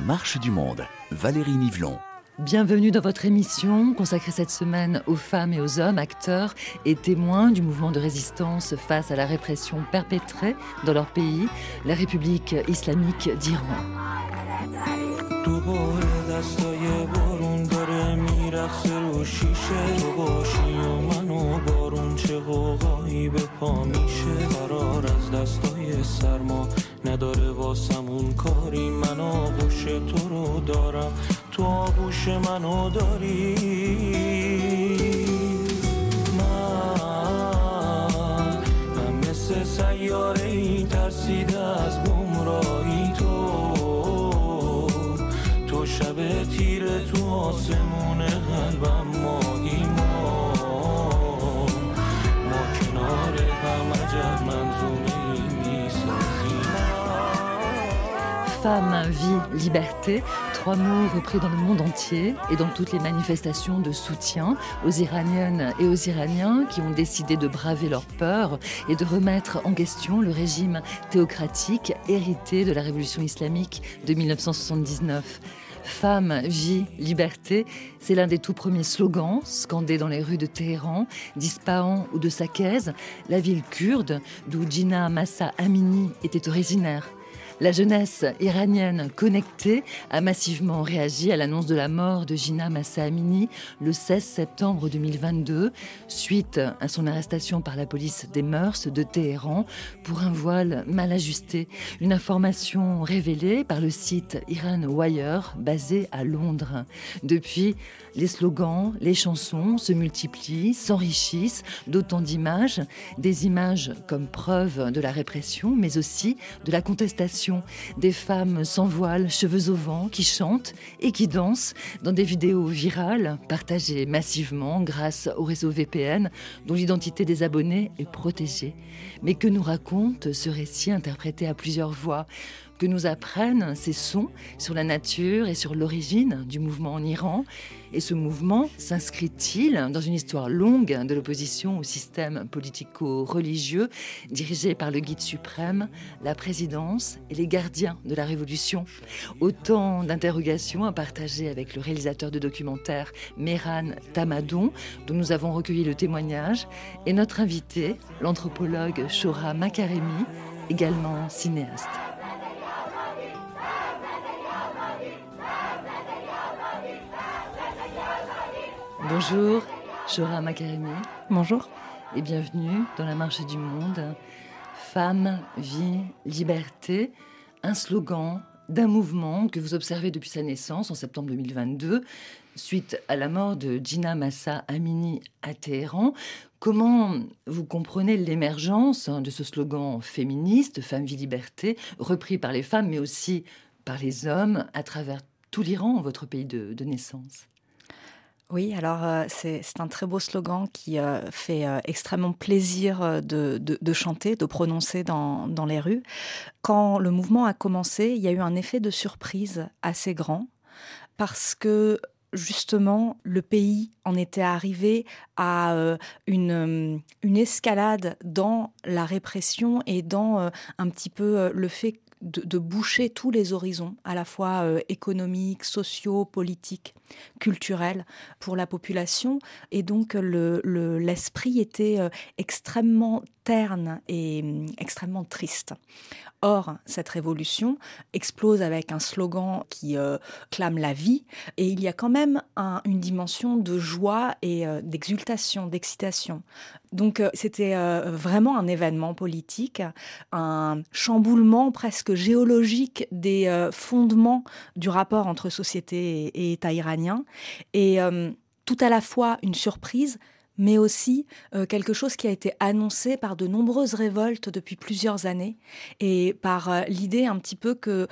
La marche du monde, Valérie Nivelon. Bienvenue dans votre émission consacrée cette semaine aux femmes et aux hommes, acteurs et témoins du mouvement de résistance face à la répression perpétrée dans leur pays, la République islamique d'Iran. نداره واسمون کاری. من آغوش تو رو دارم. تو آغوش منو داری. Femme, vie, liberté, trois mots repris dans le monde entier et dans toutes les manifestations de soutien aux Iraniennes et aux Iraniens qui ont décidé de braver leur peur et de remettre en question le régime théocratique hérité de la révolution islamique de 1979. Femme, vie, liberté, c'est l'un des tout premiers slogans scandés dans les rues de Téhéran, d'Ispahan ou de Saqqez, la ville kurde d'où Gina Massa Amini était originaire. La jeunesse iranienne connectée a massivement réagi à l'annonce de la mort de Gina Massa Amini le 16 septembre 2022, suite à son arrestation par la police des mœurs de Téhéran pour un voile mal ajusté. Une information révélée par le site Iran Wire basé à Londres. Depuis, les slogans, les chansons se multiplient, s'enrichissent d'autant d'images, des images comme preuve de la répression, mais aussi de la contestation. Des femmes sans voile, cheveux au vent, qui chantent et qui dansent dans des vidéos virales partagées massivement grâce au réseau VPN dont l'identité des abonnés est protégée. Mais que nous raconte ce récit interprété à plusieurs voix? Que nous apprennent ces sons sur la nature et sur l'origine du mouvement en Iran Et ce mouvement s'inscrit-il dans une histoire longue de l'opposition au système politico-religieux dirigé par le guide suprême, la présidence et les gardiens de la révolution? Autant d'interrogations à partager avec le réalisateur de documentaire Mehran Tamadon, dont nous avons recueilli le témoignage, et notre invité, l'anthropologue Shora Makaremi, également cinéaste. Bonjour, Shora Makaremi. Bonjour. Et bienvenue dans la marche du monde. Femme, vie, liberté, un slogan d'un mouvement que vous observez depuis sa naissance en septembre 2022, suite à la mort de Gina Massa Amini à Téhéran. Comment vous comprenez l'émergence de ce slogan féministe, femme, vie, liberté, repris par les femmes, mais aussi par les hommes à travers tout l'Iran, votre pays de, de naissance? Oui, alors euh, c'est un très beau slogan qui euh, fait euh, extrêmement plaisir de, de, chanter, de prononcer dans, dans les rues. Quand le mouvement a commencé, il y a eu un effet de surprise assez grand parce que justement, le pays en était arrivé à une, une escalade dans la répression et dans un petit peu le fait de, boucher tous les horizons, à la fois euh, économiques, sociaux, politiques, culturels, pour la population. Et donc l'esprit le, était euh, extrêmement terne et euh, extrêmement triste. Or, cette révolution explose avec un slogan qui euh, clame la vie, et il y a quand même un, une dimension de joie et euh, d'exultation, d'excitation. Donc, euh, c'était vraiment un événement politique, un chamboulement presque géologique des fondements du rapport entre société et, État iranien, et tout à la fois une surprise, mais aussi euh, quelque chose qui a été annoncé par de nombreuses révoltes depuis plusieurs années et par euh, l'idée un petit peu que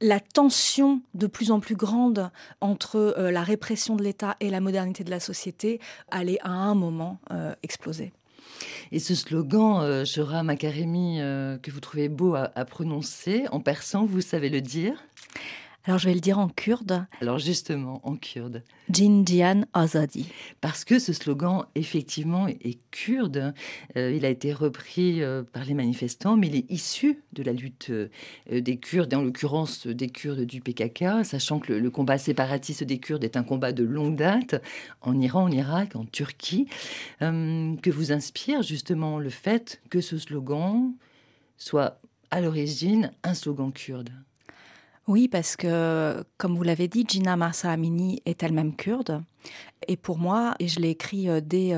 la tension de plus en plus grande entre euh, la répression de l'État et la modernité de la société allait à un moment exploser. Et ce slogan, euh, Shora que vous trouvez beau à prononcer en persan, vous savez le dire? Alors je vais le dire en kurde. Alors justement, en kurde. Jinjian Azadi. Parce que ce slogan, effectivement, est kurde. Euh, il a été repris euh, par les manifestants, mais il est issu de la lutte euh, des Kurdes, et en l'occurrence des Kurdes du PKK, sachant que le, combat séparatiste des Kurdes est un combat de longue date en Iran, en Irak, en Turquie. que vous inspire justement le fait que ce slogan soit à l'origine un slogan kurde oui, parce que, comme vous l'avez dit, Gina Marsa Amini est elle-même kurde. Et pour moi, et je l'ai écrit euh, dès, euh,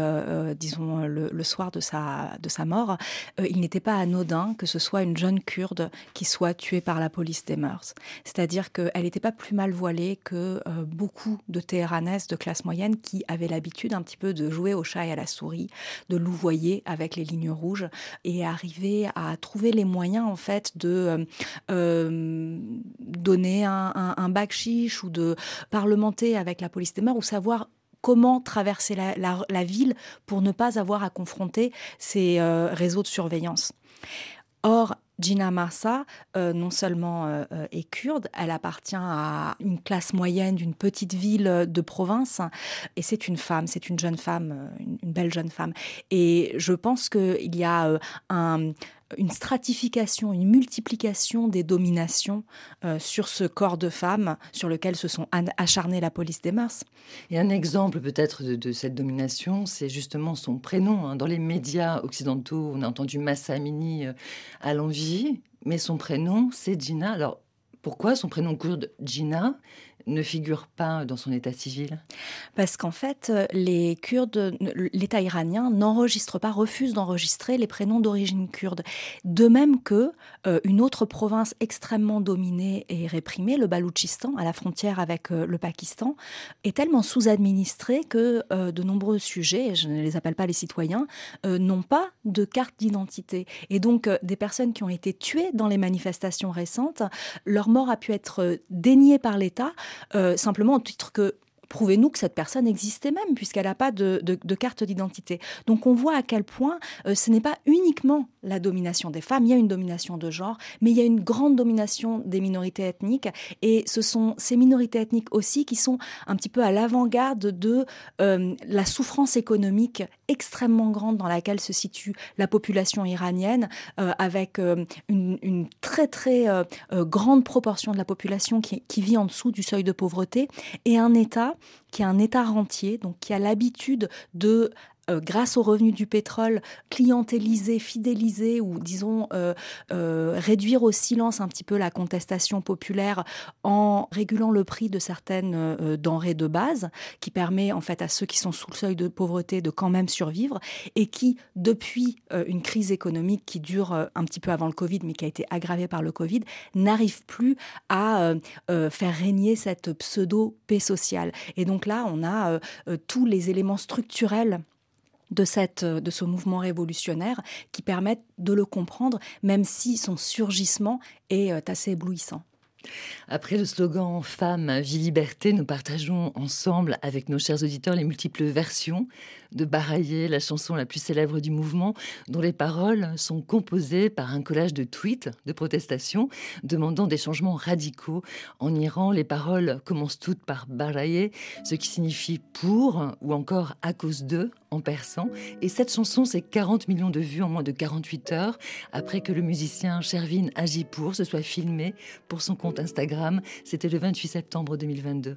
euh, disons, le, soir de sa, de sa mort, il n'était pas anodin que ce soit une jeune kurde qui soit tuée par la police des mœurs. C'est-à-dire qu'elle n'était pas plus mal voilée que beaucoup de Téhéranaises de classe moyenne qui avaient l'habitude un petit peu de jouer au chat et à la souris, de louvoyer avec les lignes rouges et arriver à trouver les moyens, en fait, de donner un, un, un bac chiche ou de parlementer avec la police des mœurs ou savoir comment traverser la, ville pour ne pas avoir à confronter ces euh, réseaux de surveillance. Or, Gina Marsa, euh, non seulement euh, est kurde, elle appartient à une classe moyenne d'une petite ville de province, et c'est une femme, c'est une jeune femme, une, belle jeune femme. Et je pense qu'il y a un, une stratification, une multiplication des dominations euh, sur ce corps de femme sur lequel se sont acharnés la police des mœurs. Et un exemple peut-être de, cette domination, c'est justement son prénom. Hein. Dans les médias occidentaux, on a entendu Massamini euh, à l'envie, mais son prénom, c'est Gina. Alors, pourquoi son prénom kurde Gina? Ne figure pas dans son état civil? Parce qu'en fait, les Kurdes, l'État iranien n'enregistre pas, refuse d'enregistrer les prénoms d'origine kurde. De même que euh, une autre province extrêmement dominée et réprimée, le Baloutchistan, à la frontière avec euh, le Pakistan, est tellement sous-administrée que euh, de nombreux sujets, je ne les appelle pas les citoyens, n'ont pas de carte d'identité. Et donc, des personnes qui ont été tuées dans les manifestations récentes, leur mort a pu être déniée par l'État euh, simplement au titre que prouvez-nous que cette personne existait même, puisqu'elle n'a pas de, carte d'identité. Donc on voit à quel point euh, ce n'est pas uniquement la domination des femmes, il y a une domination de genre, mais il y a une grande domination des minorités ethniques, et ce sont ces minorités ethniques aussi qui sont un petit peu à l'avant-garde de euh, la souffrance économique extrêmement grande dans laquelle se situe la population iranienne, euh, avec une, très très grande proportion de la population qui, qui vit en dessous du seuil de pauvreté, et un État qui est un État rentier, donc qui a l'habitude de euh, grâce aux revenus du pétrole, clientéliser, fidéliser ou disons euh, euh, réduire au silence un petit peu la contestation populaire en régulant le prix de certaines denrées de base, qui permet en fait à ceux qui sont sous le seuil de pauvreté de quand même survivre et qui, depuis une crise économique qui dure un petit peu avant le Covid, mais qui a été aggravée par le Covid, n'arrive plus à faire régner cette pseudo-paix sociale. Et donc là, on a tous les éléments structurels de, cette, de ce mouvement révolutionnaire qui permettent de le comprendre, même si son surgissement est euh, assez éblouissant. Après le slogan Femme, vie, liberté, nous partageons ensemble avec nos chers auditeurs les multiples versions de Barailler, la chanson la plus célèbre du mouvement, dont les paroles sont composées par un collage de tweets de protestation demandant des changements radicaux. En Iran, les paroles commencent toutes par Barailler, ce qui signifie pour ou encore à cause de en persan. Et cette chanson, c'est 40 millions de vues en moins de 48 heures après que le musicien Shervin Ajipour se soit filmé pour son compte Instagram. C'était le 28 septembre 2022.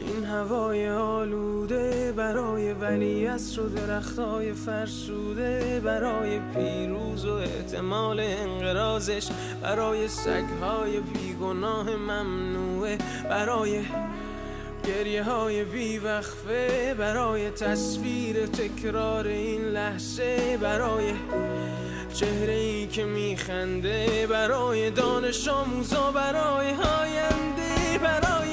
این هوای آلوده برای ولیعصر و درختای فرسوده برای پیروز و احتمال انقرازش برای سگهای بیگناه ممنوعه برای گریه های بیوقفه برای تصویر تکرار این لحظه برای چهره ای که میخنده برای دانش آموزا برای هاینده برای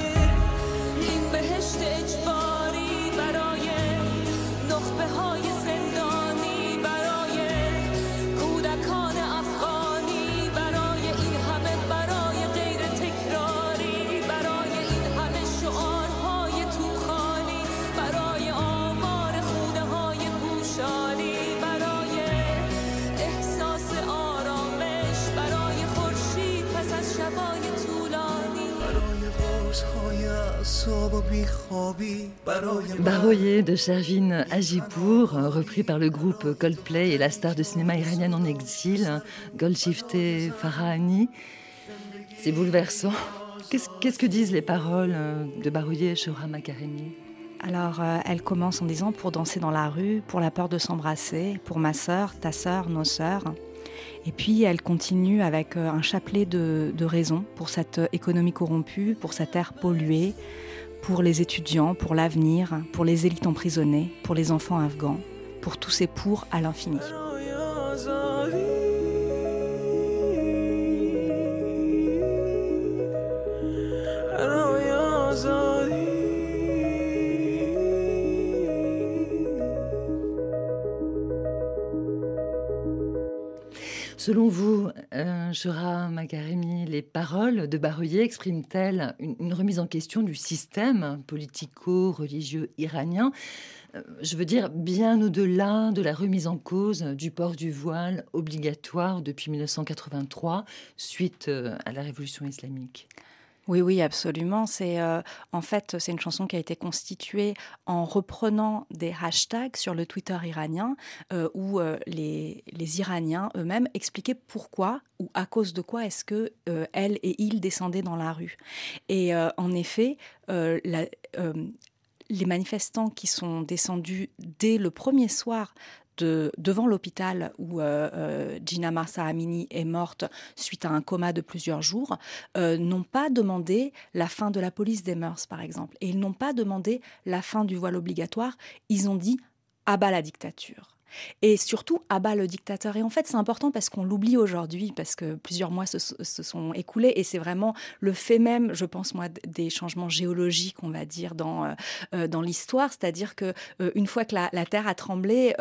Baroye de Shervin Ajipour, repris par le groupe Coldplay et la star de cinéma iranienne en exil, Golshifteh Farahani. C'est bouleversant. Qu'est-ce qu'est-ce que disent les paroles euh, de Baroye et Shora Makaremi? Alors, euh, elle commence en disant pour danser dans la rue, pour la peur de s'embrasser, pour ma sœur, ta sœur, nos sœurs. Et puis, elle continue avec euh, un chapelet de, de raisons pour cette économie corrompue, pour cette air pollué, pour les étudiants, pour l'avenir, pour les élites emprisonnées, pour les enfants afghans, pour tous ces pour à l'infini. Selon vous, Shora Makaremi, les paroles de Baroye expriment-elles une, une remise en question du système politico-religieux iranien? Euh, Je veux dire, bien au-delà de la remise en cause du port du voile obligatoire depuis 1983, suite euh, à la révolution islamique. Oui, oui, absolument. C'est euh, en fait c'est une chanson qui a été constituée en reprenant des hashtags sur le Twitter iranien euh, où euh, les, Iraniens eux-mêmes expliquaient pourquoi ou à cause de quoi est-ce que euh, elle et il descendaient dans la rue. Et en effet, les manifestants qui sont descendus dès le premier soir de, devant l'hôpital où euh, euh, Gina Marsa Amini est morte suite à un coma de plusieurs jours, euh, n'ont pas demandé la fin de la police des mœurs, par exemple. Et ils n'ont pas demandé la fin du voile obligatoire. Ils ont dit à bas la dictature. Et surtout, à bas le dictateur. Et en fait, c'est important parce qu'on l'oublie aujourd'hui, parce que plusieurs mois se, sont écoulés. Et c'est vraiment le fait même, je pense, moi, des changements géologiques, on va dire, dans, euh, euh, dans l'histoire. C'est-à-dire que euh, une fois que la, Terre a tremblé,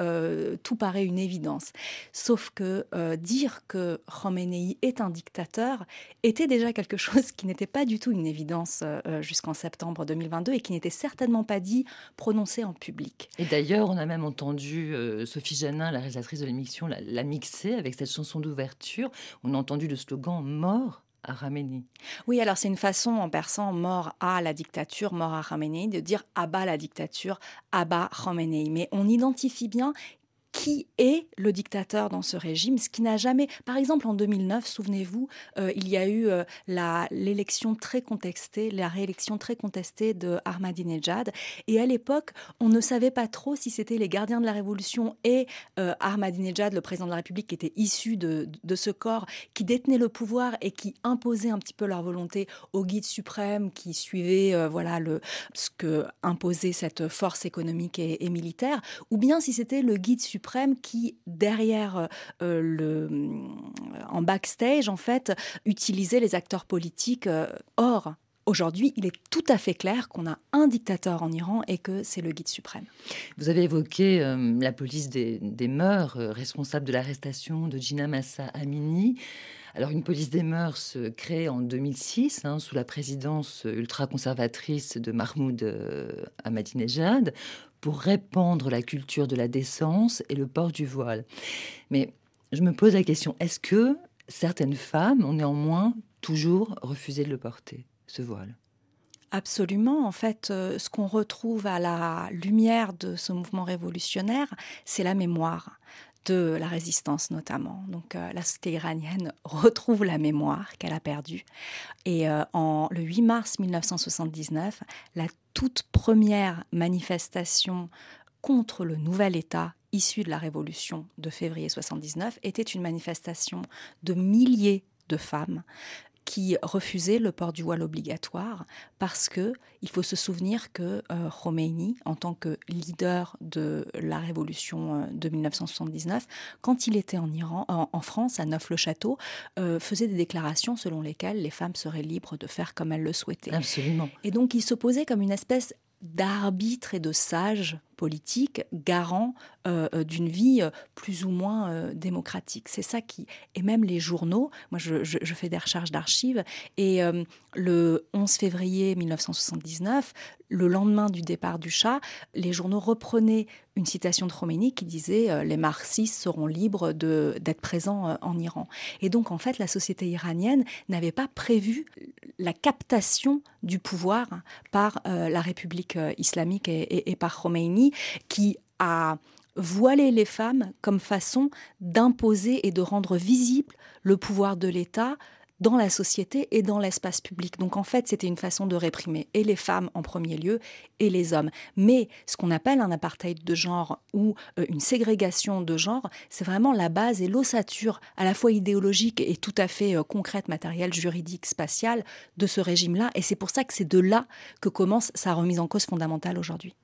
tout paraît une évidence. Sauf que dire que Khomeini est un dictateur était déjà quelque chose qui n'était pas du tout une évidence jusqu'en septembre 2022 et qui n'était certainement pas dit, prononcé en public. Et d'ailleurs, on a même entendu euh, Sophie la réalisatrice de l'émission, la, la mixer avec cette chanson d'ouverture. On a entendu le slogan Mort à Khamenei. Oui, alors c'est une façon en persan mort à la dictature, mort à Khamenei, de dire abat la dictature, abat Khamenei. Mais on identifie bien qui est le dictateur dans ce régime, ce qui n'a jamais... Par exemple, en 2009, souvenez-vous, euh, il y a eu euh, l'élection très contestée, la réélection très contestée de Ahmadinejad. Et à l'époque, on ne savait pas trop si c'était les gardiens de la Révolution et euh, Ahmadinejad, le président de la République, qui était issu de, ce corps, qui détenait le pouvoir et qui imposait un petit peu leur volonté au guide suprême qui suivait voilà le ce que imposait cette force économique et militaire ou bien si c'était le guide suprême qui derrière euh, le en backstage en fait utilisait les acteurs politiques euh, or Aujourd'hui, il est tout à fait clair qu'on a un dictateur en Iran et que c'est le guide suprême. Vous avez évoqué euh, la police des, mœurs, euh, responsable de l'arrestation de Gina Massa Amini. Alors, une police des mœurs euh, créée en 2006, hein, sous la présidence ultra-conservatrice de Mahmoud euh, Ahmadinejad, pour répandre la culture de la décence et le port du voile. Mais je me pose la question, est-ce que certaines femmes ont néanmoins toujours refusé de le porter, ce voile? Absolument. En fait, euh, ce qu'on retrouve à la lumière de ce mouvement révolutionnaire, c'est la mémoire de la résistance notamment. Donc euh, la société iranienne retrouve la mémoire qu'elle a perdue. Et euh, en le 8 mars 1979, la toute première manifestation contre le nouvel État issu de la révolution de février 79 était une manifestation de milliers de femmes qui refusait le port du voile obligatoire parce que il faut se souvenir que euh, Khomeini, en tant que leader de la révolution euh, de 1979, quand il était en Iran, en, en France, à Neuf-le-Château, euh, faisait des déclarations selon lesquelles les femmes seraient libres de faire comme elles le souhaitaient. Absolument. Et donc il se posait comme une espèce d'arbitre et de sage politique garant euh, euh, d'une vie euh, plus ou moins démocratique. C'est ça qui... Et même les journaux, moi je, je- fais des recherches d'archives, et le 11 février 1979, le lendemain du départ du Shah, les journaux reprenaient une citation de Khomeini qui disait Les marxistes seront libres d'être présents en Iran ». Et donc en fait, la société iranienne n'avait pas prévu la captation du pouvoir par la République islamique et, et- et par Khomeini, qui a voilé les femmes comme façon d'imposer et de rendre visible le pouvoir de l'État dans la société et dans l'espace public. Donc en fait, c'était une façon de réprimer et les femmes en premier lieu et les hommes. Mais ce qu'on appelle un apartheid de genre ou euh, une ségrégation de genre, c'est vraiment la base et l'ossature à la fois idéologique et tout à fait euh, concrète, matérielle, juridique, spatiale de ce régime-là. Et c'est pour ça que c'est de là que commence sa remise en cause fondamentale aujourd'hui.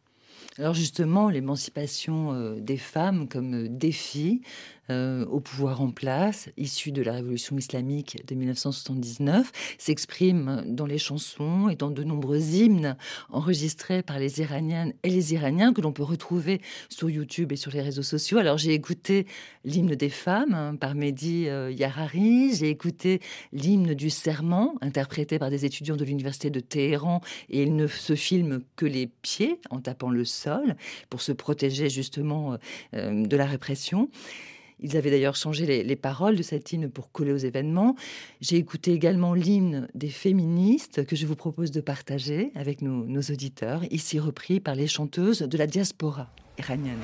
Alors justement, l'émancipation euh, des femmes comme euh, défi euh, au pouvoir en place, issu de la révolution islamique de 1979, s'exprime dans les chansons et dans de nombreux hymnes enregistrés par les Iraniennes et les Iraniens que l'on peut retrouver sur YouTube et sur les réseaux sociaux. Alors j'ai écouté l'hymne des femmes hein, par Mehdi euh, Yarari, j'ai écouté l'hymne du serment interprété par des étudiants de l'université de Téhéran et il ne se filme que les pieds en tapant le sol pour se protéger justement euh, de la répression. Ils avaient d'ailleurs changé les, les paroles de cet hymne pour coller aux événements. J'ai écouté également l'hymne des féministes que je vous propose de partager avec nos, nos auditeurs, ici repris par les chanteuses de la diaspora iranienne.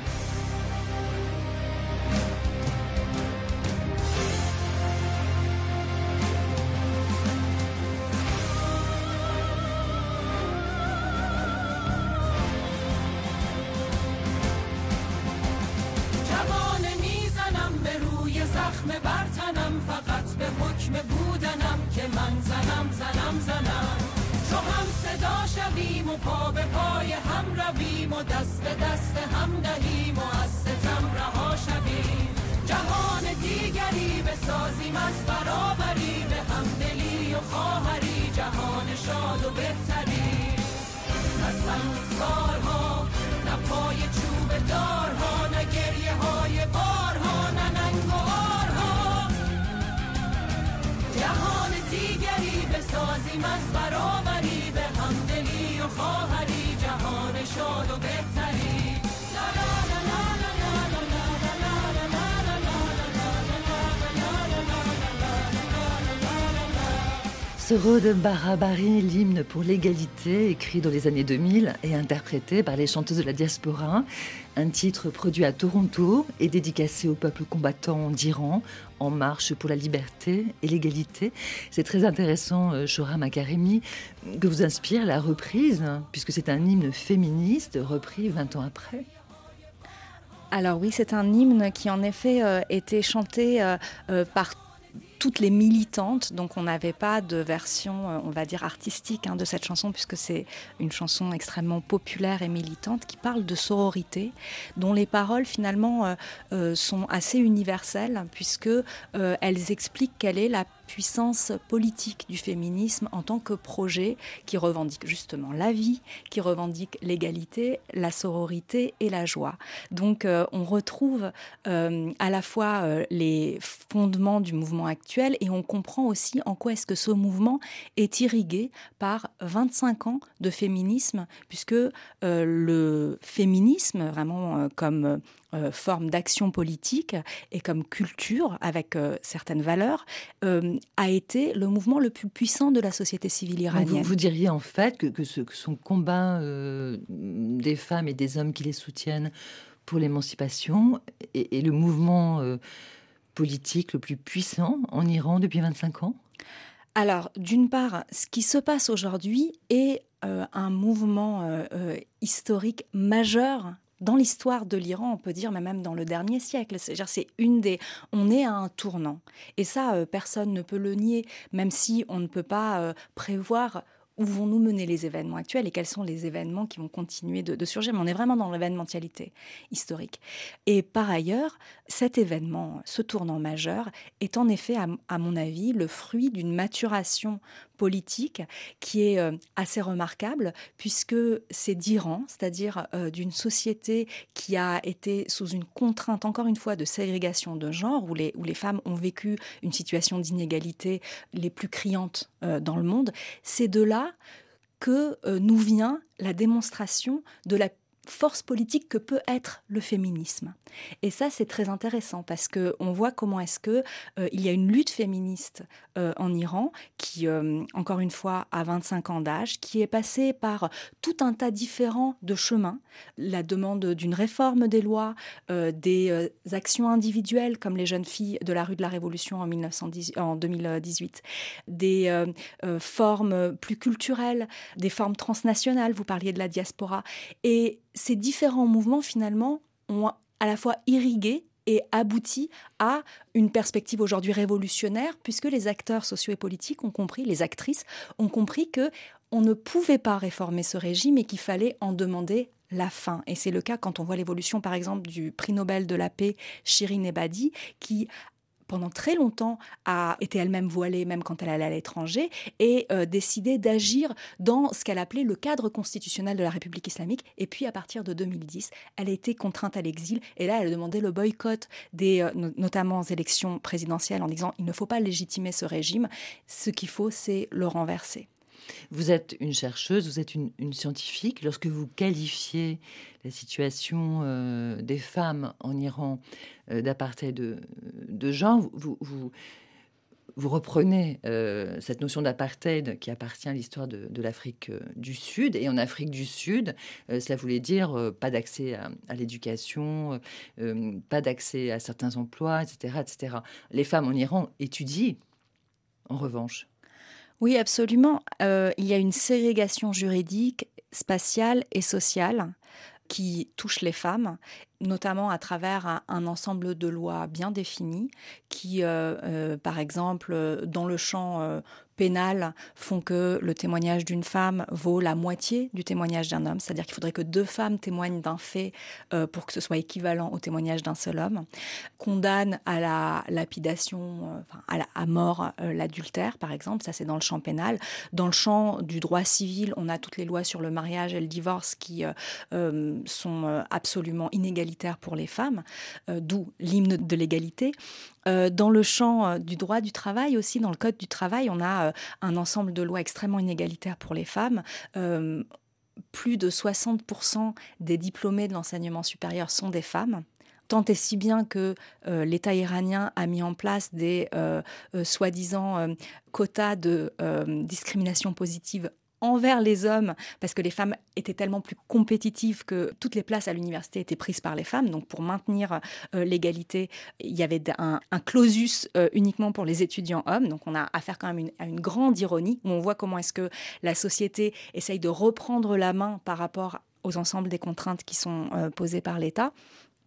و پا به پای هم رویم و دست به دست هم دهیم و از ستم رها شویم. جهان دیگری بسازیم از برابری به همدلی و خواهری. جهان شاد و بهتری. قسم سالها نه پای چوب دارها نه گریه های بارها نه ننگ و آرها. جهان دیگری بسازیم از برابری Sorod Barabari, l'hymne pour l'égalité, écrit dans les années 2000 et interprété par les chanteuses de la diaspora. Un titre produit à Toronto et dédicacé au peuple combattant d'Iran en marche pour la liberté et l'égalité. C'est très intéressant, euh, Shora Makaremi, que vous inspire la reprise, puisque c'est un hymne féministe repris 20 ans après. Alors oui, c'est un hymne qui en effet euh, était chanté euh, par toutes les militantes, donc on n'avait pas de version, euh, on va dire, artistique hein, de cette chanson, puisque c'est une chanson extrêmement populaire et militante qui parle de sororité, dont les paroles finalement euh, euh, sont assez universelles, puisque elles expliquent quelle est la puissance politique du féminisme en tant que projet qui revendique justement la vie, qui revendique l'égalité, la sororité et la joie. Donc euh, on retrouve euh, à la fois euh, les fondements du mouvement actuel et on comprend aussi en quoi est-ce que ce mouvement est irrigué par 25 ans de féminisme, puisque le féminisme, vraiment comme euh, forme d'action politique et comme culture avec euh, certaines valeurs, euh, a été le mouvement le plus puissant de la société civile iranienne. vous, vous diriez en fait que, que, ce, que son combat des femmes et des hommes qui les soutiennent pour l'émancipation est, est le mouvement politique le plus puissant en Iran depuis 25 ans? Alors, d'une part, ce qui se passe aujourd'hui est euh, un mouvement euh, euh, historique majeur dans l'histoire de l'Iran, on peut dire, mais même dans le dernier siècle. C'est-à-dire, c'est une des. On est à un tournant. Et ça, euh, personne ne peut le nier, même si on ne peut pas euh, prévoir où vont nous mener les événements actuels et quels sont les événements qui vont continuer de, surgir. Mais on est vraiment dans l'événementialité historique. Et par ailleurs, cet événement, ce tournant majeur, est en effet, à mon avis, le fruit d'une maturation politique qui est euh, assez remarquable puisque c'est d'Iran, c'est-à-dire euh, d'une société qui a été sous une contrainte, encore une fois, de ségrégation de genre, où les, où les femmes ont vécu une situation d'inégalité les plus criantes euh, dans le monde. C'est de là que nous vient la démonstration de la force politique que peut être le féminisme. Et ça, c'est très intéressant parce que on voit comment est-ce que euh, il y a une lutte féministe euh, en Iran qui, euh, encore une fois, a 25 ans d'âge, qui est passée par tout un tas différents de chemins. La demande d'une réforme des lois, des actions individuelles comme les jeunes filles de la rue de la Révolution en, 1910, en 2018, des formes plus culturelles, des formes transnationales. Vous parliez de la diaspora et ces différents mouvements, finalement, ont à la fois irrigué et abouti à une perspective aujourd'hui révolutionnaire, puisque les acteurs sociaux et politiques ont compris, les actrices ont compris que on ne pouvait pas réformer ce régime et qu'il fallait en demander la fin. Et c'est le cas quand on voit l'évolution, par exemple, du prix Nobel de la paix Shirin Ebadi, qui pendant très longtemps, a été elle-même voilée, même quand elle allait à l'étranger, et euh, décidé d'agir dans ce qu'elle appelait le cadre constitutionnel de la République islamique. Et puis, à partir de 2010, elle a été contrainte à l'exil, et là, elle a demandé le boycott des, euh, notamment élections présidentielles, en disant il ne faut pas légitimer ce régime, ce qu'il faut, c'est le renverser. Vous êtes une chercheuse, vous êtes une, scientifique. Lorsque vous qualifiez la situation euh, des femmes en Iran euh, d'apartheid de, genre, vous, reprenez euh, cette notion d'apartheid qui appartient à l'histoire de, l'Afrique du Sud. Et en Afrique du Sud, cela voulait dire pas d'accès à, à l'éducation, pas d'accès à certains emplois, etc., etc. Les femmes en Iran étudient, en revanche. Oui, absolument. Euh, il y a une ségrégation juridique, spatiale et sociale qui touche les femmes, notamment à travers un, ensemble de lois bien définies qui, euh, euh, par exemple, dans le champ pénales font que le témoignage d'une femme vaut la moitié du témoignage d'un homme, c'est-à-dire qu'il faudrait que deux femmes témoignent d'un fait euh, pour que ce soit équivalent au témoignage d'un seul homme, condamne à la lapidation, euh, à, mort euh, l'adultère, par exemple, ça c'est dans le champ pénal. Dans le champ du droit civil, on a toutes les lois sur le mariage et le divorce qui sont absolument inégalitaires pour les femmes, d'où l'hymne de l'égalité. dans le champ du droit du travail aussi, dans le code du travail, on a euh, un ensemble de lois extrêmement inégalitaires pour les femmes euh, plus de 60% des diplômés de l'enseignement supérieur sont des femmes tant et si bien que euh, l'État iranien a mis en place des soi-disant quotas de discrimination positive envers les hommes, parce que les femmes étaient tellement plus compétitives que toutes les places à l'université étaient prises par les femmes. Donc pour maintenir euh, l'égalité, il y avait un, clausus euh, uniquement pour les étudiants hommes. Donc on a affaire quand même à une grande ironie, où on voit comment est-ce que la société essaye de reprendre la main par rapport aux ensembles des contraintes qui sont euh, posées par l'État.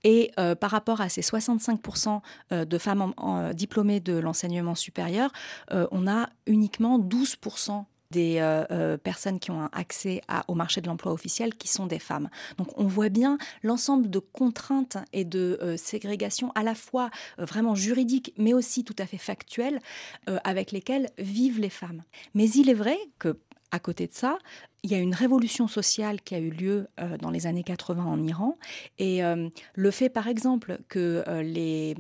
Et par rapport à ces 65% de femmes diplômées de l'enseignement supérieur, on a uniquement 12% des euh, euh, personnes qui ont un accès au marché de l'emploi officiel qui sont des femmes. Donc on voit bien l'ensemble de contraintes et de euh, ségrégations à la fois vraiment juridiques mais aussi tout à fait factuelles avec lesquelles vivent les femmes. Mais il est vrai que à côté de ça, il y a une révolution sociale qui a eu lieu dans les années 80 en Iran. Et le fait, par exemple, que les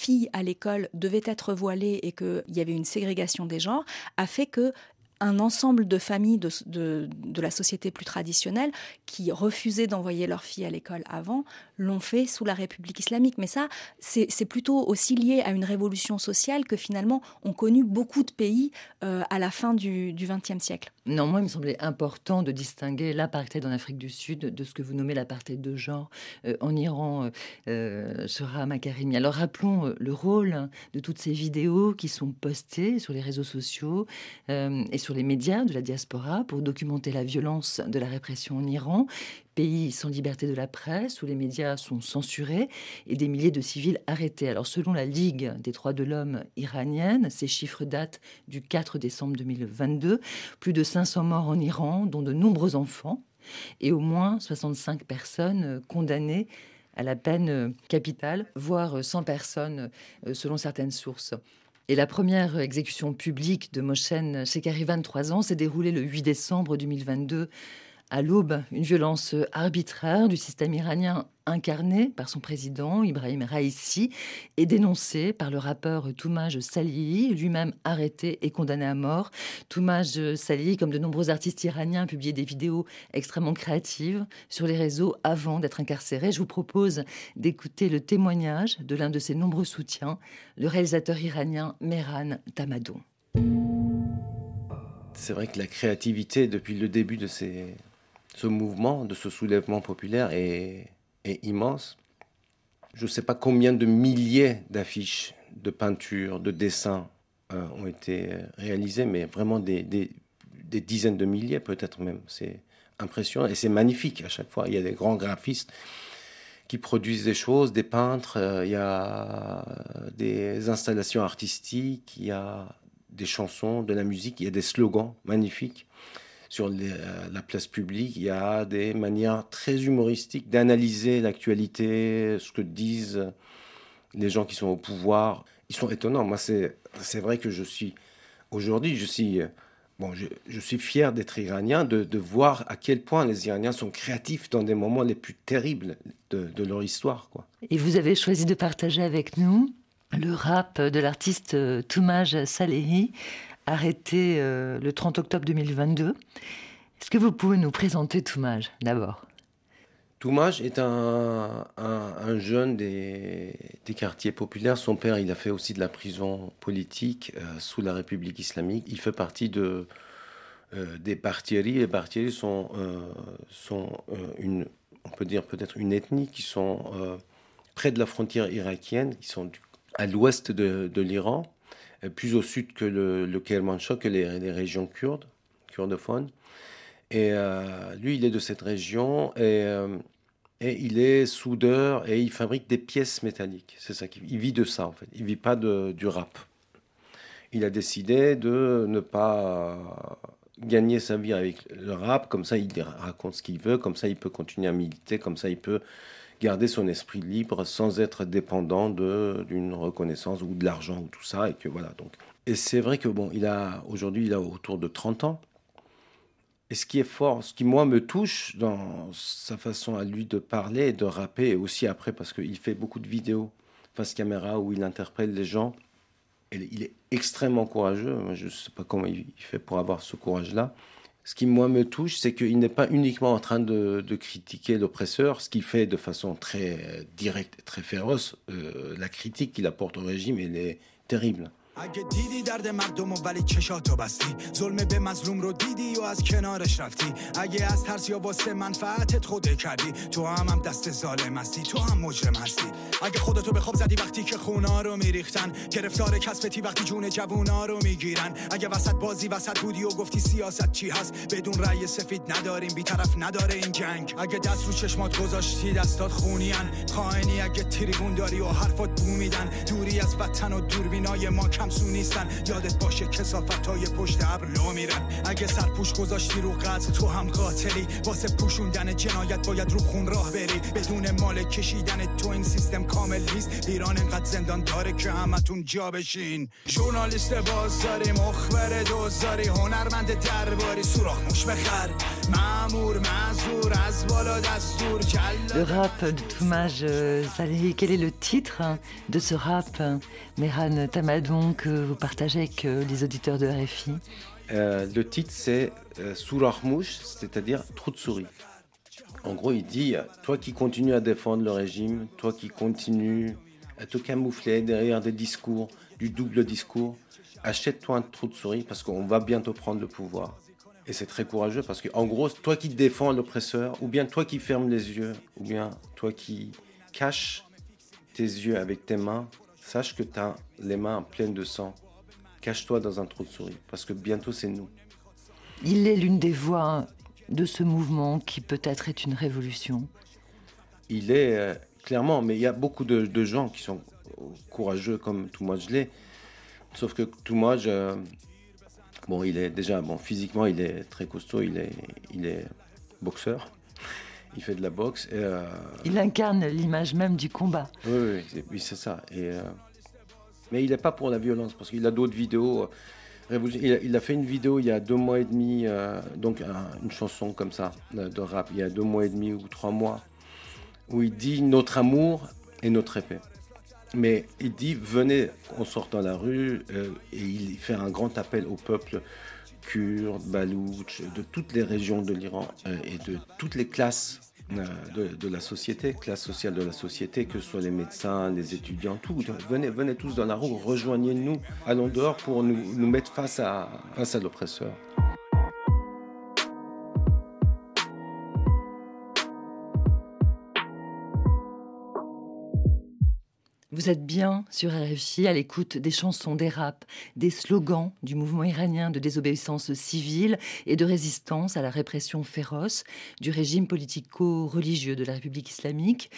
filles à l'école devaient être voilées et qu'il y avait une ségrégation des genres, a fait que un ensemble de familles de, de, la société plus traditionnelle qui refusaient d'envoyer leurs filles à l'école avant l'ont fait sous la République islamique. Mais ça, c'est plutôt aussi lié à une révolution sociale que finalement ont connu beaucoup de pays euh, à la fin du XXe siècle. Non, moi, il me semblait important de distinguer l'apartheid en Afrique du Sud de ce que vous nommez l'apartheid de genre euh, en Iran, euh, euh sera Makarimi. Alors rappelons le rôle de toutes ces vidéos qui sont postées sur les réseaux sociaux et sur sur les médias de la diaspora pour documenter la violence de la répression en Iran, pays sans liberté de la presse, où les médias sont censurés et des milliers de civils arrêtés. Alors selon la Ligue des droits de l'homme iranienne, ces chiffres datent du 4 décembre 2022, plus de 500 morts en Iran, dont de nombreux enfants, et au moins 65 personnes condamnées à la peine capitale, voire 100 personnes selon certaines sources. Et la première exécution publique de Moshen Shekari, 23 ans, s'est déroulée le 8 décembre 2022 à l'aube, une violence arbitraire du système iranien incarné par son président Ibrahim Raisi et dénoncée par le rappeur Toumaj Salihi, lui-même arrêté et condamné à mort. Toumaj Salihi, comme de nombreux artistes iraniens, publié des vidéos extrêmement créatives sur les réseaux avant d'être incarcéré. Je vous propose d'écouter le témoignage de l'un de ses nombreux soutiens, le réalisateur iranien Mehran Tamadon. C'est vrai que la créativité, depuis le début de ces ce mouvement, de ce soulèvement populaire est, immense. Je ne sais pas combien de milliers d'affiches, de peintures, de dessins euh, ont été réalisés, mais vraiment des, dizaines de milliers peut-être même. C'est impressionnant et c'est magnifique à chaque fois. Il y a des grands graphistes qui produisent des choses, des peintres, euh, il y a des installations artistiques, il y a des chansons, de la musique, il y a des slogans magnifiques sur euh, la place publique, il y a des manières très humoristiques d'analyser l'actualité, ce que disent les gens qui sont au pouvoir. Ils sont étonnants. Moi, c'est vrai que je suis, aujourd'hui, je suis, bon, je, suis fier d'être iranien, de, de, voir à quel point les Iraniens sont créatifs dans des moments les plus terribles de, de leur histoire. Et vous avez choisi de partager avec nous le rap de l'artiste Toumaj Salehi arrêté euh, le 30 octobre 2022. Est-ce que vous pouvez nous présenter Toumaj d'abord? Toumaj est un, jeune des, quartiers populaires. Son père, il a fait aussi de la prison politique euh, sous la République islamique. Il fait partie de, euh, des Bartieri. Les Bartieri sont, sont une, on peut dire peut-être une ethnie qui sont près de la frontière irakienne, qui sont à l'ouest de l'Iran. Euh, plus au sud que le, le Kermanshah, que les, régions kurdes, kurdophones. Et euh, lui, il est de cette région et, euh, et, il est soudeur et il fabrique des pièces métalliques. C'est ça qu'il vit de ça en fait. Il vit pas de, du rap. Il a décidé de ne pas gagner sa vie avec le rap. Comme ça, il raconte ce qu'il veut. Comme ça, il peut continuer à militer. Comme ça, il peut garder son esprit libre sans être dépendant d'une reconnaissance ou de l'argent ou tout ça. Et que voilà. Donc, et c'est vrai que bon, il a aujourd'hui, il a autour de 30 ans. Et ce qui est fort, ce qui moi me touche dans sa façon à lui de parler et de rapper, et aussi après parce qu'il fait beaucoup de vidéos face caméra où il interpelle les gens. Et il est extrêmement courageux. Je ne sais pas comment il fait pour avoir ce courage-là ce qui, moi, me touche, c'est qu'il n'est pas uniquement en train de, critiquer l'oppresseur, ce qui fait de façon très directe, très féroce, euh, la critique qu'il apporte au régime, elle est terrible. اگه دیدی درد مردم و ولی چشاتو بستی. ظلم به مظلوم رو دیدی و از کنارش رفتی. اگه از ترس یا واسه منفعتت خوده کردی تو هم هم دست ظالم هستی تو هم مجرم هستی. اگه خودتو به خواب زدی وقتی که خونا رو میریختن گرفتار کسبتی وقتی جون جوونا رو می‌گیرن. اگه وسط بازی وسط بودی و گفتی سیاست چی هست بدون رأی سفید نداریم بیطرف نداره این جنگ. اگه دست رو چشمات گذاشتی دستات خونیان خائنی اگه تریبون داری و حرفات بو میدن دوری از وطن و دوربینای ما کمسو نیستن. یادت باشه کسافت های پشت ابر لو میرن. اگه سرپوش گذاشتی رو قتل تو هم قاتلی. واسه پوشوندن جنایت باید رو خون راه بری. بدون مال کشیدن تو این سیستم کامل نیست. ایران انقدر زندان داره که همتون جا بشین. ژورنالیست بازاری مخبر دوزاری هنرمند درباری. سوراخ موش بخر. Le rap de Toumage euh, quel est le titre hein, de ce rap, hein, Mehran Tamadon, que vous partagez avec euh, les auditeurs de RFI euh, Le titre, c'est euh, c'est-à-dire Trou de souris. En gros, il dit Toi qui continues à défendre le régime, toi qui continues à te camoufler derrière des discours, du double discours, achète-toi un trou de souris parce qu'on va bientôt prendre le pouvoir. Et c'est très courageux parce que, en gros, toi qui défends l'oppresseur, ou bien toi qui fermes les yeux, ou bien toi qui caches tes yeux avec tes mains, Sache que tu as les mains pleines de sang. Cache-toi dans un trou de souris, parce que bientôt c'est nous. Il est l'une des voix de ce mouvement qui peut-être est une révolution. Il est euh, clairement, mais il y a beaucoup de, gens qui sont courageux comme Toumaj l'est. Sauf que Toumaj, euh, bon, il est déjà, bon, physiquement, il est très costaud, il est, il est boxeur. Il fait de la boxe. Euh, il incarne l'image même du combat. Oui, oui, c'est ça. Et, mais il n'est pas pour la violence, parce qu'il a d'autres vidéos. Il a, fait une vidéo il y a deux mois et demi, euh, donc une chanson comme ça, de rap, il y a deux mois et demi ou trois mois, où il dit notre amour et notre épée. Mais il dit venez, on sort dans la rue, euh, et il fait un grand appel au peuple kurde, balouch, de toutes les régions de l'Iran euh, et de toutes les classes euh, de, la société, classe sociale de la société, que ce soit les médecins, les étudiants, tout. Venez, venez tous dans la rue, rejoignez-nous, allons dehors pour nous, nous mettre face à, face à l'oppresseur. Vous êtes bien sur RFI à l'écoute des chansons, des raps, des slogans du mouvement iranien de désobéissance civile et de résistance à la répression féroce du régime politico-religieux de la République islamique.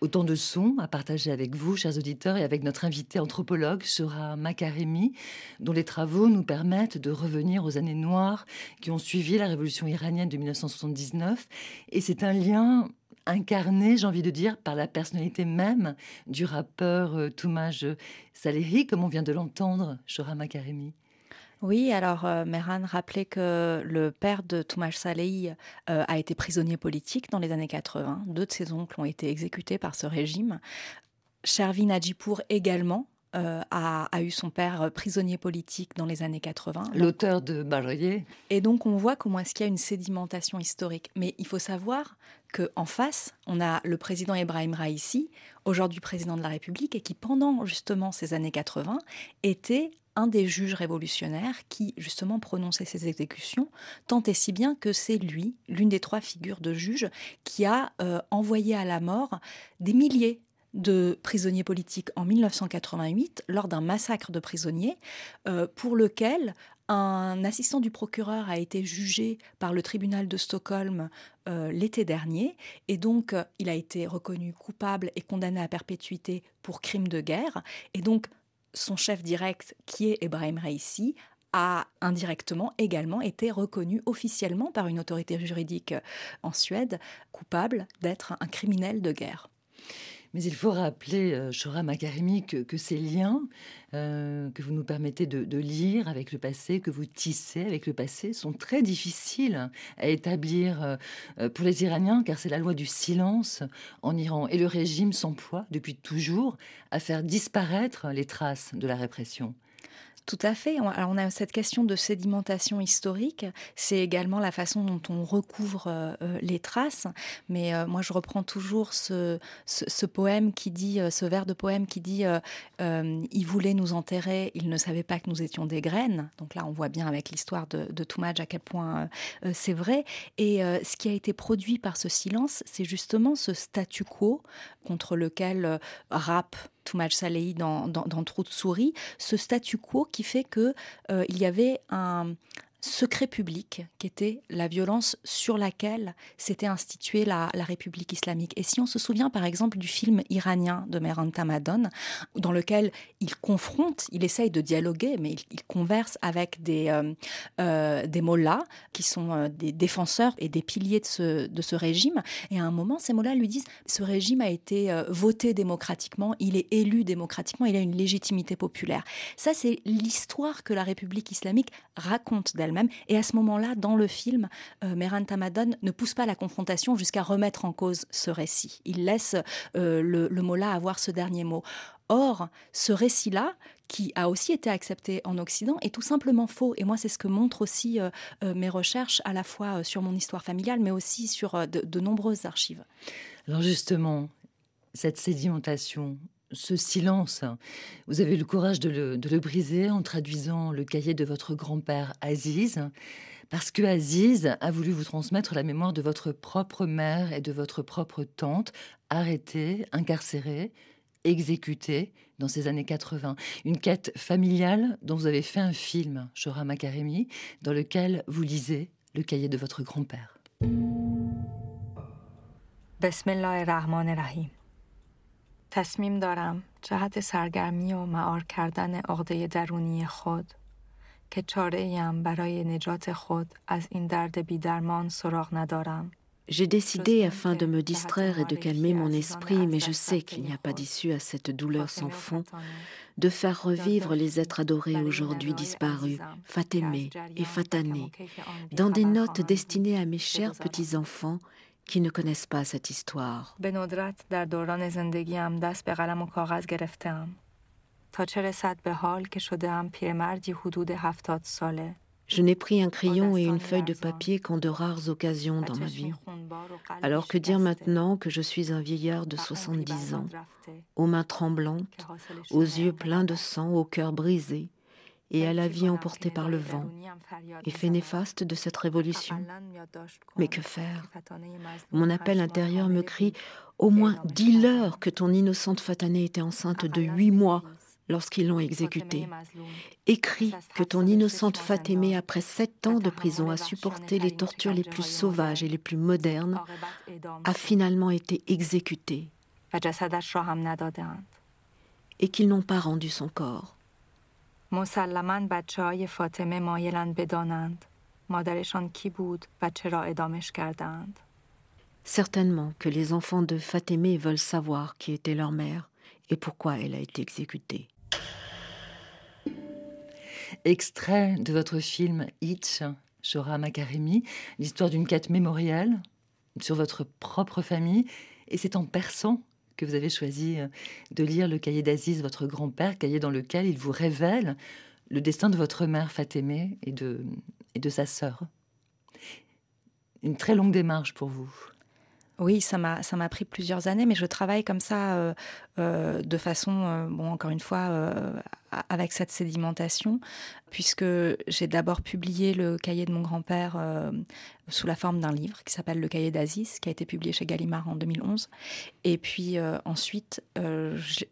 Autant de sons à partager avec vous, chers auditeurs, et avec notre invité anthropologue, Sora Makaremi, dont les travaux nous permettent de revenir aux années noires qui ont suivi la révolution iranienne de 1979. Et c'est un lien incarné, j'ai envie de dire, par la personnalité même du rappeur euh, Toumaj Salehi, comme on vient de l'entendre, Shora Makaremi. Oui, alors euh, Mehran rappelait que le père de Toumaj Salehi euh, a été prisonnier politique dans les années 80. Deux de ses oncles ont été exécutés par ce régime. Shervin Adjipour également, euh, a, eu son père euh, prisonnier politique dans les années 80. L'auteur de Baroyer. Et donc on voit comment est-ce qu'il y a une sédimentation historique. Mais il faut savoir qu'en face, on a le président Ibrahim Raisi, aujourd'hui président de la République, et qui pendant justement ces années 80 était un des juges révolutionnaires qui justement prononçait ces exécutions, tant et si bien que c'est lui, l'une des trois figures de juge, qui a euh, envoyé à la mort des milliers de prisonniers politiques en 1988 lors d'un massacre de prisonniers euh, pour lequel un assistant du procureur a été jugé par le tribunal de Stockholm euh, l'été dernier et donc euh, il a été reconnu coupable et condamné à perpétuité pour crime de guerre et donc son chef direct qui est Ebrahim Raisi a indirectement également été reconnu officiellement par une autorité juridique en Suède coupable d'être un criminel de guerre. Mais il faut rappeler, euh, Shora Makarimi, que, ces liens euh, que vous nous permettez de, lire avec le passé, que vous tissez avec le passé, sont très difficiles à établir euh, pour les Iraniens, car c'est la loi du silence en Iran. Et le régime s'emploie depuis toujours à faire disparaître les traces de la répression. Tout à fait. Alors on a cette question de sédimentation historique. C'est également la façon dont on recouvre euh, euh, les traces. Mais euh, moi, je reprends toujours ce, poème qui dit, ce vers de poème qui dit Il voulait nous enterrer, il ne savait pas que nous étions des graines. Donc là, on voit bien avec l'histoire de, de à quel point c'est vrai. Et ce qui a été produit par ce silence, c'est justement ce statu quo contre lequel rap Toumadj Salehi dans, dans, dans Trou de souris, ce statu quo qui fait que euh, il y avait un, secret public qui était la violence sur laquelle s'était instituée la, République islamique. Et si on se souvient par exemple du film iranien de Mehran Tamadon, dans lequel il confronte, il essaye de dialoguer, mais il, converse avec des, euh, euh, des mollahs qui sont euh, des défenseurs et des piliers de ce, de ce régime. Et à un moment, ces mollahs lui disent, ce régime a été voté démocratiquement, il est élu démocratiquement, il a une légitimité populaire. Ça, c'est l'histoire que la République islamique raconte d'elle Et à ce moment-là, dans le film, euh, Mehran Tamadon ne pousse pas la confrontation jusqu'à remettre en cause ce récit. Il laisse euh, le, le mot-là avoir ce dernier mot. Or, ce récit-là, qui a aussi été accepté en Occident, est tout simplement faux. Et moi, c'est ce que montrent aussi euh, mes recherches, à la fois sur mon histoire familiale, mais aussi sur de, nombreuses archives. Alors justement, cette sédimentation, ce silence, vous avez eu le courage de le, briser en traduisant le cahier de votre grand-père Aziz, parce que Aziz a voulu vous transmettre la mémoire de votre propre mère et de votre propre tante, arrêtée, incarcérée, exécuté dans ces années 80. Une quête familiale dont vous avez fait un film, Shora Makaremi, dans lequel vous lisez le cahier de votre grand-père. تصمیم دارم جهت سرگرمی و معار کردن عقده درونی خود که چاره ایم برای نجات خود از این درد بیدرمان سراغ ندارم J'ai décidé, afin de me distraire et de calmer mon esprit, mais je sais qu'il n'y a pas d'issue à cette douleur sans fond, de faire revivre les êtres adorés aujourd'hui disparus, Fatémé et Fatané, dans des notes destinées à mes chers petits-enfants qui ne connaissent pas cette histoire. Je n'ai pris un crayon et une feuille de papier qu'en de rares occasions dans ma vie. Alors que dire maintenant que je suis un vieillard de 70 ans, aux mains tremblantes, aux yeux pleins de sang, au cœur brisé, et à la vie emportée par le vent, effet néfaste de cette révolution. Mais que faire? Mon appel intérieur me crie Au moins dis-leur que ton innocente Fatanée était enceinte de huit mois lorsqu'ils l'ont exécuté. Écris que ton innocente Fatémé, après sept ans de prison, a supporté les tortures les plus sauvages et les plus modernes, a finalement été exécutée et qu'ils n'ont pas rendu son corps. Certainement que les enfants de Fatémé veulent savoir qui était leur mère et pourquoi elle a été exécutée. Extrait de votre film Hitch, Shora Makaremi, l'histoire d'une quête mémorielle sur votre propre famille. Et c'est en persan que vous avez choisi euh, de lire le cahier d'Aziz, votre grand-père, cahier dans lequel il vous révèle le destin de votre mère Fatémé et de, et de sa sœur. Une très longue démarche pour vous. Oui, ça m'a ça m'a pris plusieurs années, mais je travaille comme ça euh, euh, de façon, bon, encore une fois, avec cette sédimentation, puisque j'ai d'abord publié le cahier de mon grand-père sous la forme d'un livre qui s'appelle Le cahier d'Aziz, qui a été publié chez Gallimard en 2011. Et puis ensuite,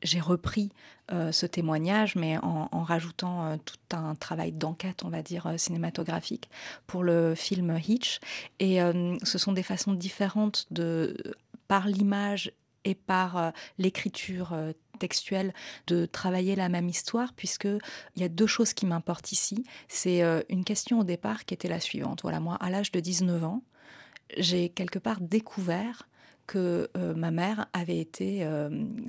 j'ai repris ce témoignage, mais en, en rajoutant tout un travail d'enquête, on va dire, cinématographique pour le film Hitch. Et ce sont des façons différentes de, par l'image et par euh, l'écriture euh, textuelle de travailler la même histoire, puisque il y a deux choses qui m'importent ici. C'est euh, une question au départ qui était la suivante. Voilà, moi, à l'âge de 19 ans, j'ai quelque part découvert que ma mère avait été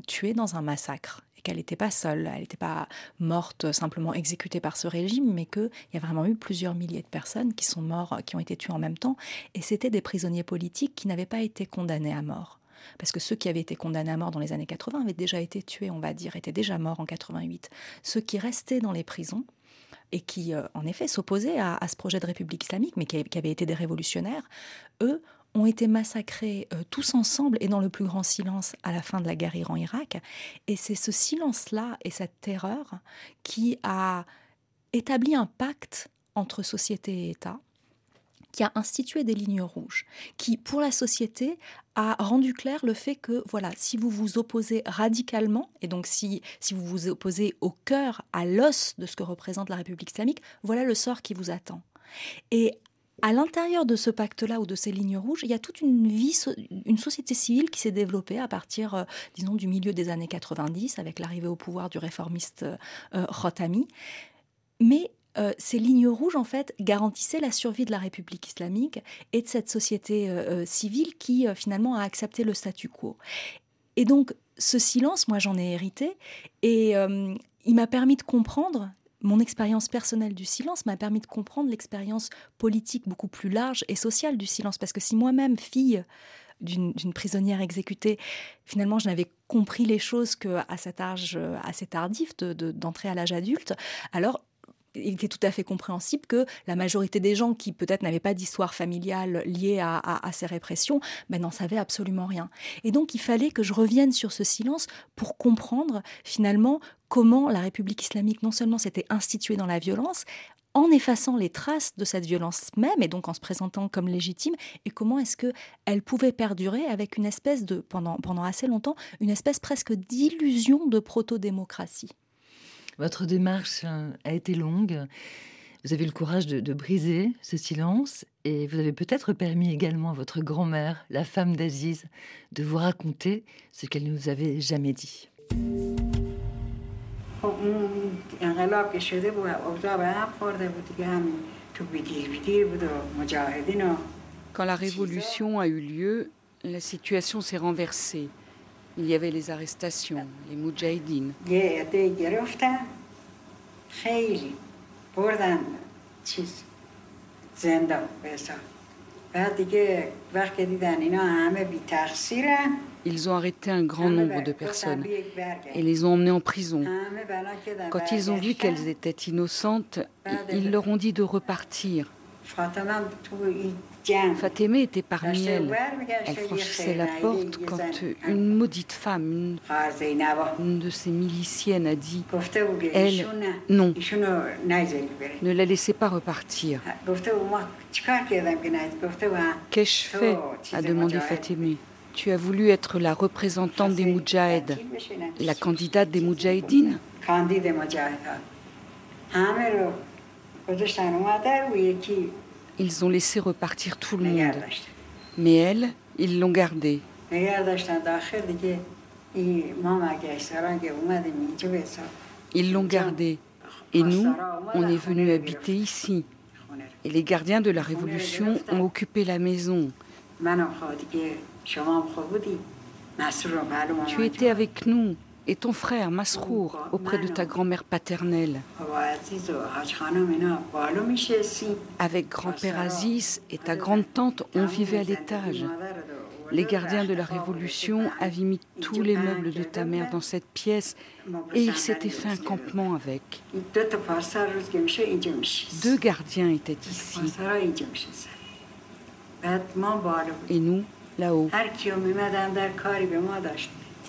tuée dans un massacre et qu'elle n'était pas seule, elle n'était pas morte simplement exécutée par ce régime, mais qu'il y a vraiment eu plusieurs milliers de personnes qui sont mortes, qui ont été tuées en même temps, et c'était des prisonniers politiques qui n'avaient pas été condamnés à mort parce que ceux qui avaient été condamnés à mort dans les années 80 avaient déjà été tués, on va dire, étaient déjà morts en 88. Ceux qui restaient dans les prisons et qui, euh, en effet, s'opposaient à, ce projet de République islamique, mais qui, avaient été des révolutionnaires, eux ont été massacrés euh, tous ensemble et dans le plus grand silence à la fin de la guerre Iran-Irak. Et c'est ce silence-là et cette terreur qui a établi un pacte entre société et État qui a institué des lignes rouges, qui, pour la société, a rendu clair le fait que, voilà, si vous vous opposez radicalement, et donc si, si vous vous opposez au cœur, à l'os de ce que représente la République islamique, voilà le sort qui vous attend. Et à l'intérieur de ce pacte-là ou de ces lignes rouges, il y a toute une vie, une société civile qui s'est développée à partir, euh, disons, du milieu des années 90, avec l'arrivée au pouvoir du réformiste euh, Rotami. Mais euh, ces lignes rouges, en fait, garantissaient la survie de la République islamique et de cette société euh, euh, civile qui, finalement, a accepté le statu quo. Et donc, ce silence, moi, j'en ai hérité, et il m'a permis de comprendre mon expérience personnelle du silence m'a permis de comprendre l'expérience politique beaucoup plus large et sociale du silence. Parce que si moi-même, fille d'une prisonnière exécutée, finalement, je n'avais compris les choses qu'à cet âge assez tardif d'entrer à l'âge adulte, alors il était tout à fait compréhensible que la majorité des gens qui peut-être n'avaient pas d'histoire familiale liée à, ces répressions, ben, n'en savaient absolument rien. Et donc il fallait que je revienne sur ce silence pour comprendre finalement comment la République islamique non seulement s'était instituée dans la violence, en effaçant les traces de cette violence même et donc en se présentant comme légitime et comment est-ce que elle pouvait perdurer avec une espèce de pendant pendant assez longtemps une espèce presque d'illusion de proto-démocratie. Votre démarche euh, a été longue. Vous avez eu le courage de, de briser ce silence et vous avez peut-être permis également à votre grand-mère, la femme d'Aziz, de vous raconter ce qu'elle ne vous avait jamais dit. Quand la révolution a eu lieu, la situation s'est renversée. Il y avait les arrestations, les moudjahidines. Ils ont arrêté un grand nombre de personnes et les ont emmenées en prison. Quand ils ont vu qu'elles étaient innocentes, ils leur ont dit de repartir. Fatémé était parmi elles. Elle. franchissait la porte quand une maudite femme, une, de ces miliciennes, a dit Elle, non, ne la laissez pas repartir. Qu'ai-je fait? a demandé Fatémé. Tu as voulu être la représentante des Moudjahed, la candidate des Moudjahidines? Ils ont laissé repartir tout le monde. Mais elle, ils l'ont gardée. Ils l'ont gardée. Et nous, on est venus habiter ici. Et les gardiens de la Révolution ont occupé la maison. Tu étais avec nous et ton frère Masrour auprès de ta grand-mère paternelle. Avec grand-père Aziz et ta grande-tante, on vivait à l'étage. Les gardiens de la Révolution avaient mis tous les meubles de ta mère dans cette pièce et ils s'étaient fait un campement avec. Deux gardiens étaient ici. Et nous, là-haut.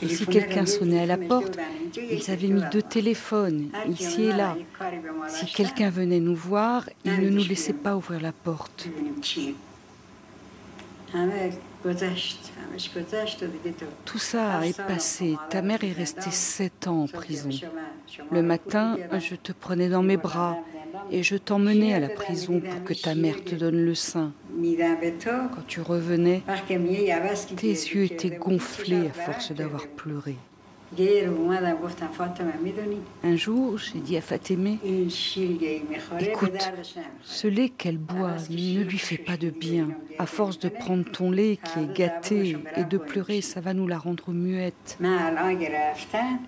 Et si quelqu'un sonnait à la porte, ils avaient mis deux téléphones, ici et là. Si quelqu'un venait nous voir, ils ne nous laissaient pas ouvrir la porte. Tout ça est passé. Ta mère est restée sept ans en prison. Le matin, je te prenais dans mes bras et je t'emmenais à la prison pour que ta mère te donne le sein. Quand tu revenais, tes yeux étaient gonflés à force d'avoir pleuré. Un jour, j'ai dit à Fatémé, écoute, ce lait qu'elle boit ne lui fait pas de bien. À force de prendre ton lait qui est gâté et de pleurer, ça va nous la rendre muette.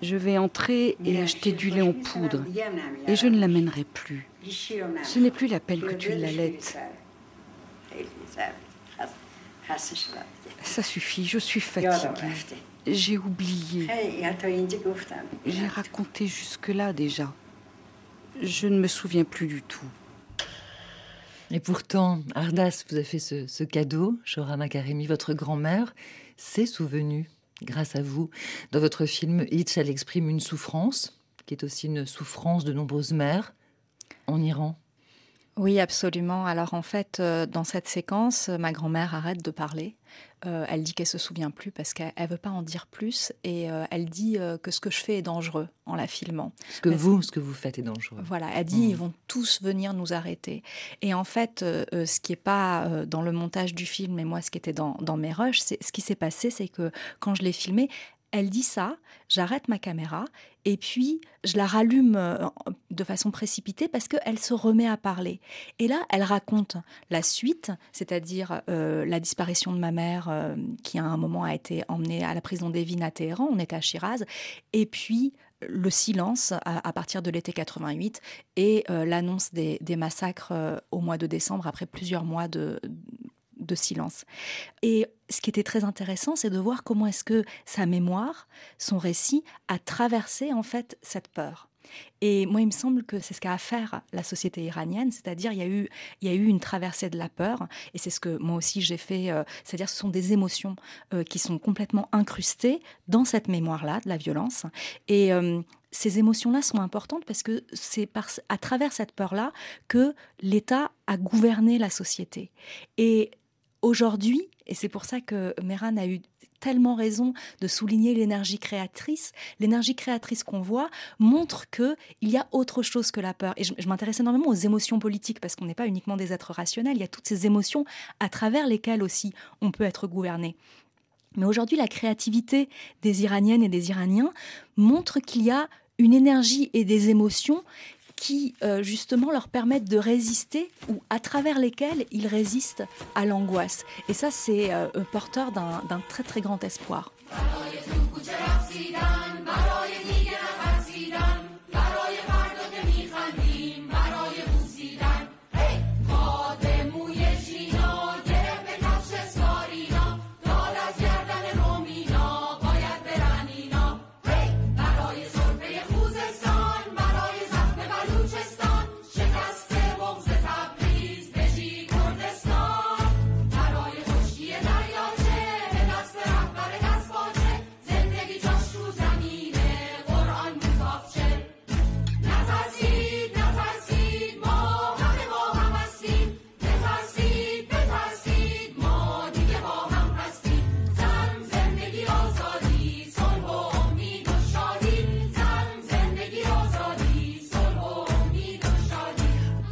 Je vais entrer et acheter du lait en poudre et je ne l'amènerai plus. Ce n'est plus la peine que tu l'allaites. Ça suffit, je suis fatiguée. J'ai oublié. J'ai raconté jusque-là déjà. Je ne me souviens plus du tout. Et pourtant, Ardas vous a fait ce, cadeau. Shora Makaremi, votre grand-mère, s'est souvenue, grâce à vous. Dans votre film, Hitch, elle exprime une souffrance, qui est aussi une souffrance de nombreuses mères en Iran. Oui, absolument. Alors en fait, euh, dans cette séquence, ma grand-mère arrête de parler. Euh, elle dit qu'elle se souvient plus parce qu'elle veut pas en dire plus et euh, elle dit que ce que je fais est dangereux en la filmant. Ce que vous, ce que vous faites est dangereux. Voilà, elle dit mmh. ils vont tous venir nous arrêter. Et en fait, ce qui est pas dans le montage du film, et moi ce qui était dans, dans mes rushs, c'est ce qui s'est passé, c'est que quand je l'ai filmé, elle dit ça, j'arrête ma caméra et puis je la rallume euh, de façon précipitée parce qu'elle se remet à parler. Et là, elle raconte la suite, c'est-à-dire euh, la disparition de ma mère euh, qui à un moment a été emmenée à la prison d'Evin à Téhéran, on était à Shiraz, et puis le silence à, partir de l'été 88 et l'annonce des, massacres au mois de décembre après plusieurs mois de, de silence. Et ce qui était très intéressant, c'est de voir comment est-ce que sa mémoire, son récit, a traversé en fait cette peur. Et moi, il me semble que c'est ce qu'a à faire la société iranienne, c'est-à-dire il y a eu il y a eu une traversée de la peur, et c'est ce que moi aussi j'ai fait. Euh, c'est-à-dire ce sont des émotions euh, qui sont complètement incrustées dans cette mémoire-là de la violence. Et euh, ces émotions-là sont importantes parce que c'est à travers cette peur-là que l'État a gouverné la société. Et aujourd'hui, et c'est pour ça que Meran a eu tellement raison de souligner l'énergie créatrice. L'énergie créatrice qu'on voit montre que il y a autre chose que la peur. Et je, m'intéresse énormément aux émotions politiques parce qu'on n'est pas uniquement des êtres rationnels. Il y a toutes ces émotions à travers lesquelles aussi on peut être gouverné. Mais aujourd'hui, la créativité des Iraniennes et des Iraniens montre qu'il y a une énergie et des émotions qui euh, justement leur permettent de résister ou à travers lesquelles ils résistent à l'angoisse. Et ça, c'est euh, porteur d'un très très grand espoir.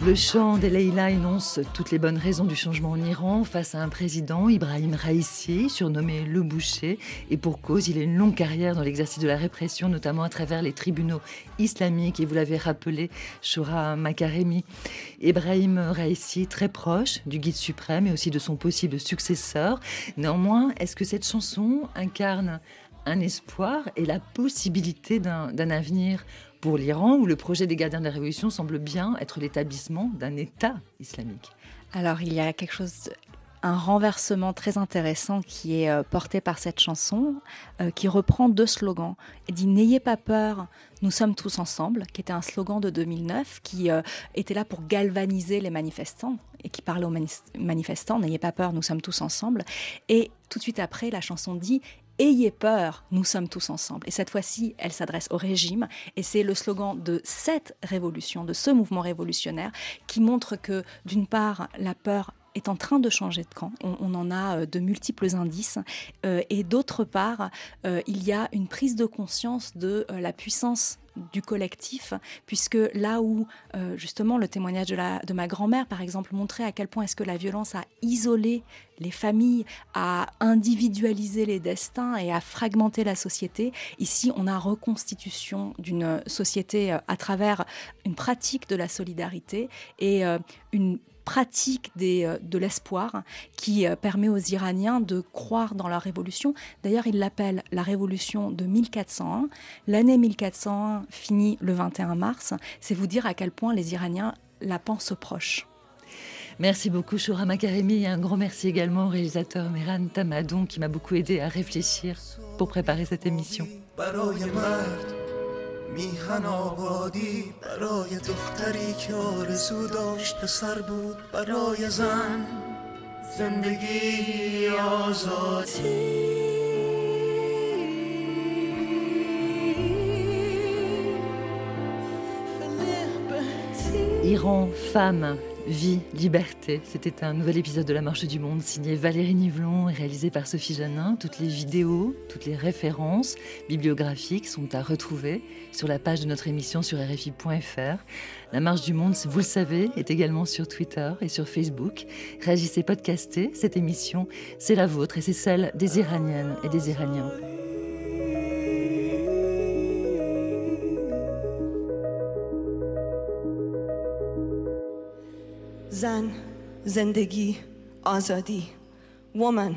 Le chant des Leila énonce toutes les bonnes raisons du changement en Iran face à un président, Ibrahim Raisi, surnommé le boucher. Et pour cause, il a une longue carrière dans l'exercice de la répression, notamment à travers les tribunaux islamiques. Et vous l'avez rappelé, Shura Makaremi. Ibrahim Raisi, très proche du guide suprême et aussi de son possible successeur. Néanmoins, est-ce que cette chanson incarne un espoir et la possibilité d'un avenir pour l'Iran, où le projet des gardiens de la Révolution semble bien être l'établissement d'un État islamique. Alors il y a quelque chose un renversement très intéressant qui est euh, porté par cette chanson, euh, qui reprend deux slogans. Il dit N'ayez pas peur, nous sommes tous ensemble, qui était un slogan de 2009, qui euh, était là pour galvaniser les manifestants et qui parlait aux manifestants N'ayez pas peur, nous sommes tous ensemble. Et tout de suite après, la chanson dit Ayez peur, nous sommes tous ensemble. Et cette fois-ci, elle s'adresse au régime. Et c'est le slogan de cette révolution, de ce mouvement révolutionnaire, qui montre que, d'une part, la peur est en train de changer de camp. On, en a euh, de multiples indices. Euh, et d'autre part, euh, il y a une prise de conscience de la puissance du collectif, puisque là où justement le témoignage de, ma grand-mère, par exemple, montrait à quel point est-ce que la violence a isolé les familles, a individualisé les destins et a fragmenté la société, ici on a reconstitution d'une société à travers une pratique de la solidarité et une pratique des, euh, de l'espoir qui euh, permet aux Iraniens de croire dans la révolution. D'ailleurs, ils l'appellent la révolution de 1401. L'année 1401 finit le 21 mars. C'est vous dire à quel point les Iraniens la pensent proche. Merci beaucoup, Shura Makaremi, et un grand merci également au réalisateur Meran Tamadon qui m'a beaucoup aidé à réfléchir pour préparer cette émission. میهن آبادی برای دختری که آرزو داشت پسر بود برای زن. زندگی آزادی. Iran, femme, Vie, liberté. C'était un nouvel épisode de La Marche du Monde signé Valérie Nivelon et réalisé par Sophie Janin. Toutes les vidéos, toutes les références bibliographiques sont à retrouver sur la page de notre émission sur RFI.fr. La Marche du Monde, vous le savez, est également sur Twitter et sur Facebook. Réagissez, podcastez. Cette émission, c'est la vôtre et c'est celle des Iraniennes et des Iraniens. زن زندگی آزادی woman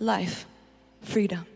life freedom